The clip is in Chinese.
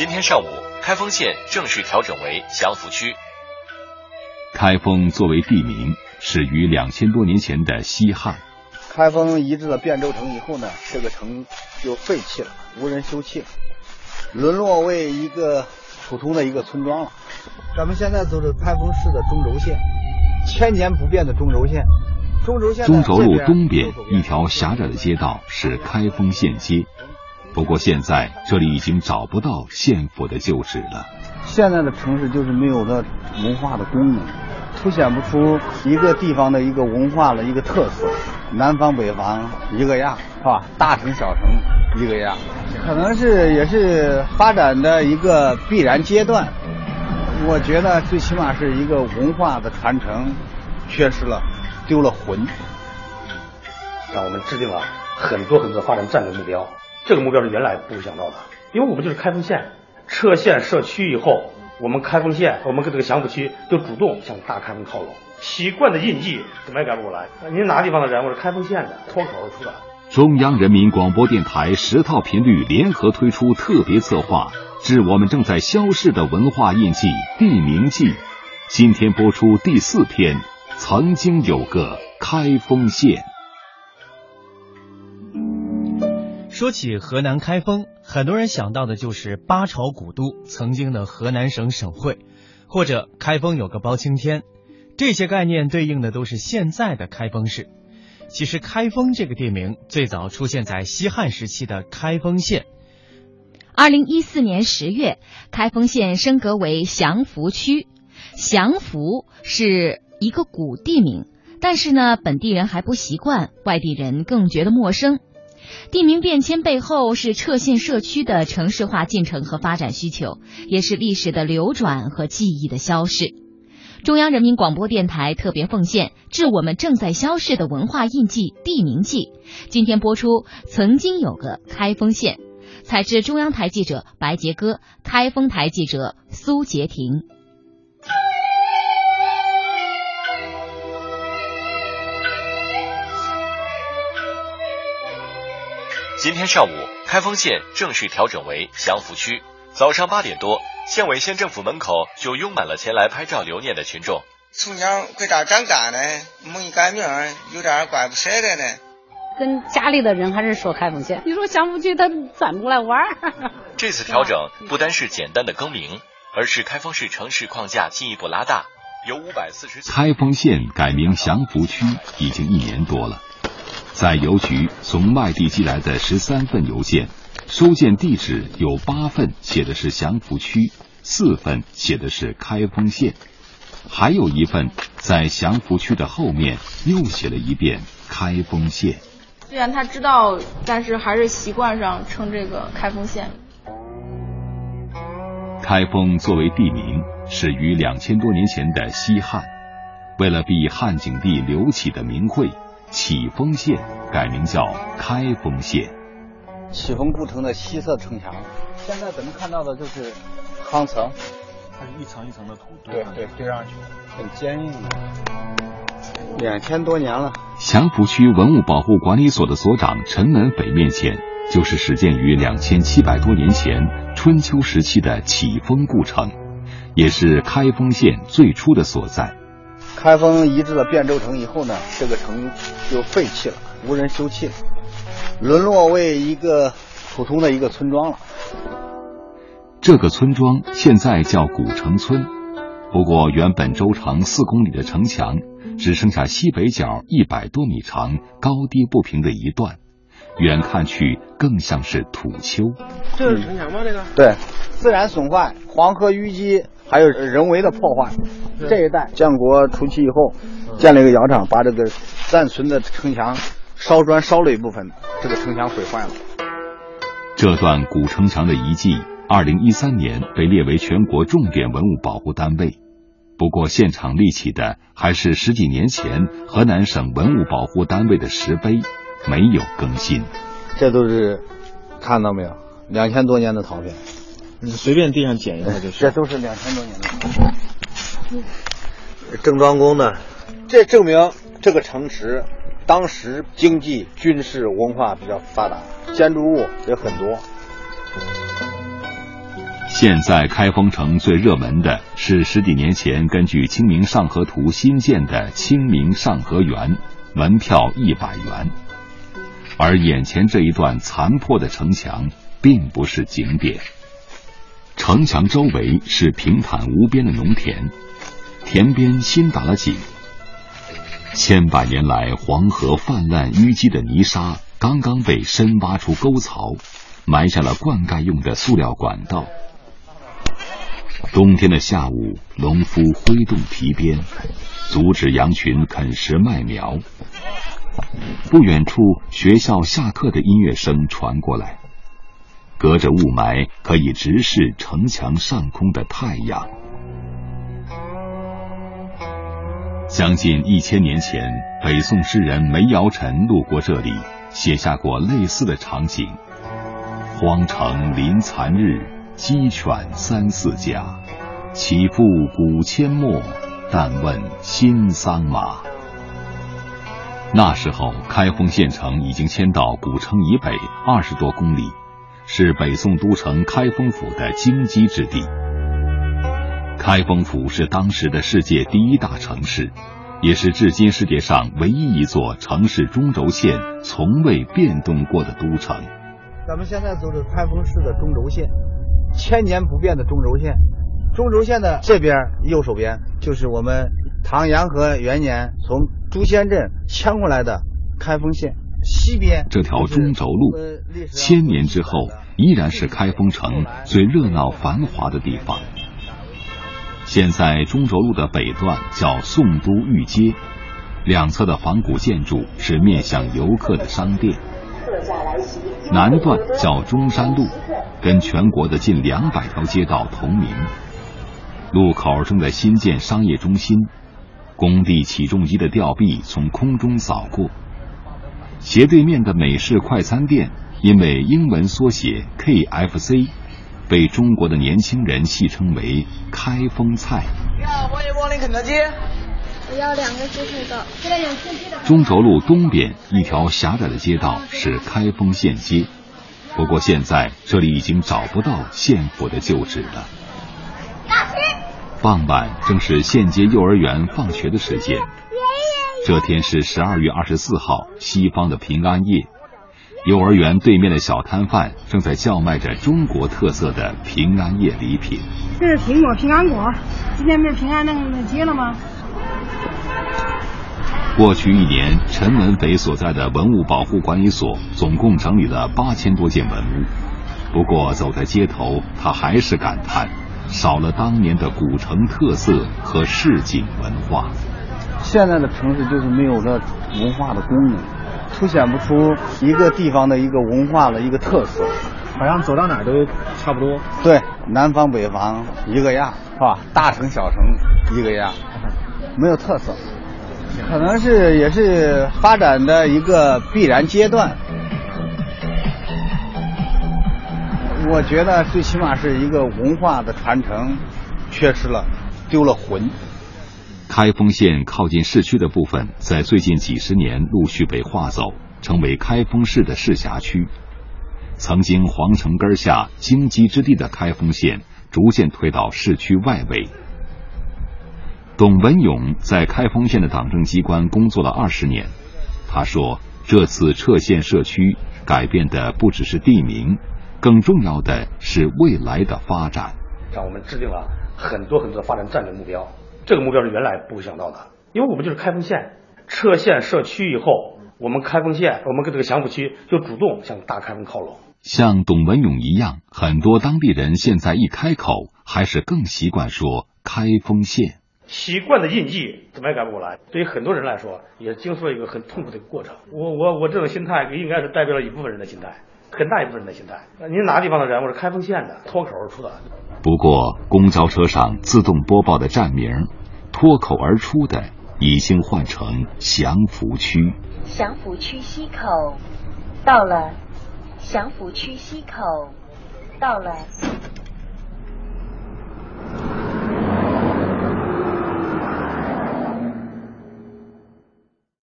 今天上午，开封县正式调整为祥符区。开封作为地名，始于两千多年前的西汉。开封移至了汴州城以后呢，这个城就废弃了，无人修葺，沦落为一个普通的一个村庄了。咱们现在走是开封市的中轴线，千年不变的中轴线。中轴线中轴路东边一条狭窄的街道是开封县街，不过现在这里已经找不到县府的旧址了。现在的城市就是没有了文化的功能，凸显不出一个地方的一个文化的一个特色。南方北方一个样，是吧？大城小城一个样，可能是也是发展的一个必然阶段。我觉得最起码是一个文化的传承缺失了。丢了魂，让我们制定了很多很多发展战略目标。这个目标是原来不会想到的，因为我们就是开封县，撤县设区以后，我们开封县，我们跟这个祥符区就主动向大开封靠拢。习惯的印记怎么也改不过来。您哪地方的人？我是开封县的，脱口而出的。中央人民广播电台十套频率联合推出特别策划，致我们正在消逝的文化印记——地名记。今天播出第四篇。曾经有个开封县。说起河南开封，很多人想到的就是八朝古都，曾经的河南省省会，或者开封有个包青天。这些概念对应的都是现在的开封市。其实，开封这个地名最早出现在西汉时期的开封县。二零一四年十月，开封县升格为祥符区。祥符是。一个古地名，但是呢，本地人还不习惯，外地人更觉得陌生。地名变迁背后是撤县社区的城市化进程和发展需求，也是历史的流转和记忆的消逝。中央人民广播电台特别奉献致我们正在消逝的文化印记——地名记。今天播出，曾经有个开封县。采自中央台记者白杰歌，开封台记者苏杰婷。今天上午，开封县正式调整为祥符区。早上八点多，县委县政府门口就拥满了前来拍照留念的群众。从小搁这长大呢，没改名，有点怪不舍得呢。跟家里的人还是说开封县。你说祥符区，他转不过来弯这次调整不单是简单的更名，而是开封市城市框架进一步拉大，由五百四十。开封县改名祥符区已经一年多了。在邮局从外地寄来的十三份邮件，收件地址有八份写的是祥符区，四份写的是开封县，还有一份在祥符区的后面又写了一遍开封县。虽然他知道，但是还是习惯上称这个开封县。开封作为地名，始于两千多年前的西汉，为了避汉景帝刘启的名讳。启丰县改名叫开封县。启丰故城的西侧城墙，现在咱们看到的就是夯层，它是一层一层的土堆。对对，堆上去，很坚硬的。两千多年了。祥符区文物保护管理所的所长陈文斐面前，就是始建于两千七百多年前春秋时期的启丰故城，也是开封县最初的所在。开封移至了汴州城以后呢，这个城就废弃了，无人修葺了，沦落为一个普通的一个村庄了。这个村庄现在叫古城村，不过原本周长四公里的城墙只剩下西北角一百多米长、高低不平的一段，远看去更像是土丘。这是城墙吗？这个？对，自然损坏，黄河淤积。还有人为的破坏，这一带建国初期以后，建了一个窑厂，把这个暂存的城墙烧砖烧了一部分，这个城墙毁坏了。这段古城墙的遗迹，二零一三年被列为全国重点文物保护单位，不过现场立起的还是十几年前河南省文物保护单位的石碑，没有更新。这都是看到没有，两千多年的陶片。你随便地上捡一个就是，这都是两千多年的。郑庄公呢？这证明这个城池当时经济、军事、文化比较发达，建筑物也很多。现在开封城最热门的是十几年前根据《清明上河图》新建的清明上河园，门票一百元。而眼前这一段残破的城墙，并不是景点。城墙周围是平坦无边的农田，田边新打了井。千百年来黄河泛滥淤积的泥沙，刚刚被深挖出沟槽，埋下了灌溉用的塑料管道。冬天的下午，农夫挥动皮鞭，阻止羊群啃食麦苗。不远处，学校下课的音乐声传过来。隔着雾霾，可以直视城墙上空的太阳。将近一千年前，北宋诗人梅尧臣路过这里，写下过类似的场景：“荒城临残日，鸡犬三四家。岂复古阡陌，但问新桑麻。”那时候，开封县城已经迁到古城以北二十多公里，是北宋都城开封府的京畿之地。开封府是当时的世界第一大城市，也是至今世界上唯一一座城市中轴线从未变动过的都城。咱们现在走的开封市的中轴线，千年不变的中轴线。中轴线的这边右手边就是我们唐延和元年从朱仙镇迁过来的开封县，西边这条中轴路，千年之后依然是开封城最热闹繁华的地方。现在中轴路的北段叫宋都御街，两侧的仿古建筑是面向游客的商店。南段叫中山路，跟全国的近两百条街道同名。路口正在新建商业中心，工地起重机的吊臂从空中扫过。斜对面的美式快餐店，因为英文缩写 KFC。被中国的年轻人戏称为“开封菜”。要欢迎光临肯德基。我要两个鸡腿的。现在有刺激的。中轴路东边一条狭窄的街道是开封县街，不过现在这里已经找不到县府的旧址了。傍晚正是县街幼儿园放学的时间。这天是十二月二十四号，西方的平安夜。幼儿园对面的小摊贩正在叫卖着中国特色的平安夜礼品。这是苹果平安果，今天不是平安那个节了吗？过去一年，陈文斐所在的文物保护管理所总共整理了八千多件文物。不过走在街头，他还是感叹少了当年的古城特色和市井文化。现在的城市就是没有了文化的功能。凸显不出一个地方的一个文化的一个特色，好像走到哪都差不多。对，南方北方一个样，是吧？大城小城一个样，没有特色，可能是也是发展的一个必然阶段。我觉得最起码是一个文化的传承缺失了，丢了魂。开封县靠近市区的部分，在最近几十年陆续被划走，成为开封市的市辖区。曾经皇城根下荆棘之地的开封县，逐渐推到市区外围。董文勇在开封县的党政机关工作了二十年，他说：“这次撤县设区，改变的不只是地名，更重要的是未来的发展。”让我们制定了很多很多的发展战略目标。这个目标是原来不会想到的，因为我们就是开封县，撤县设区以后，我们开封县，我们跟这个祥符区就主动向大开封靠拢。像董文勇一样，很多当地人现在一开口，还是更习惯说开封县。习惯的印记怎么也改不过来，对于很多人来说，也经受了一个很痛苦的一个过程。我我我这种心态，应该是代表了一部分人的心态，很大一部分人的心态。您哪个地方的人？我是开封县的，脱口而出的。不过，公交车上自动播报的站名。脱口而出的已经换成祥符区。祥符区西口到了，祥符区西口到了。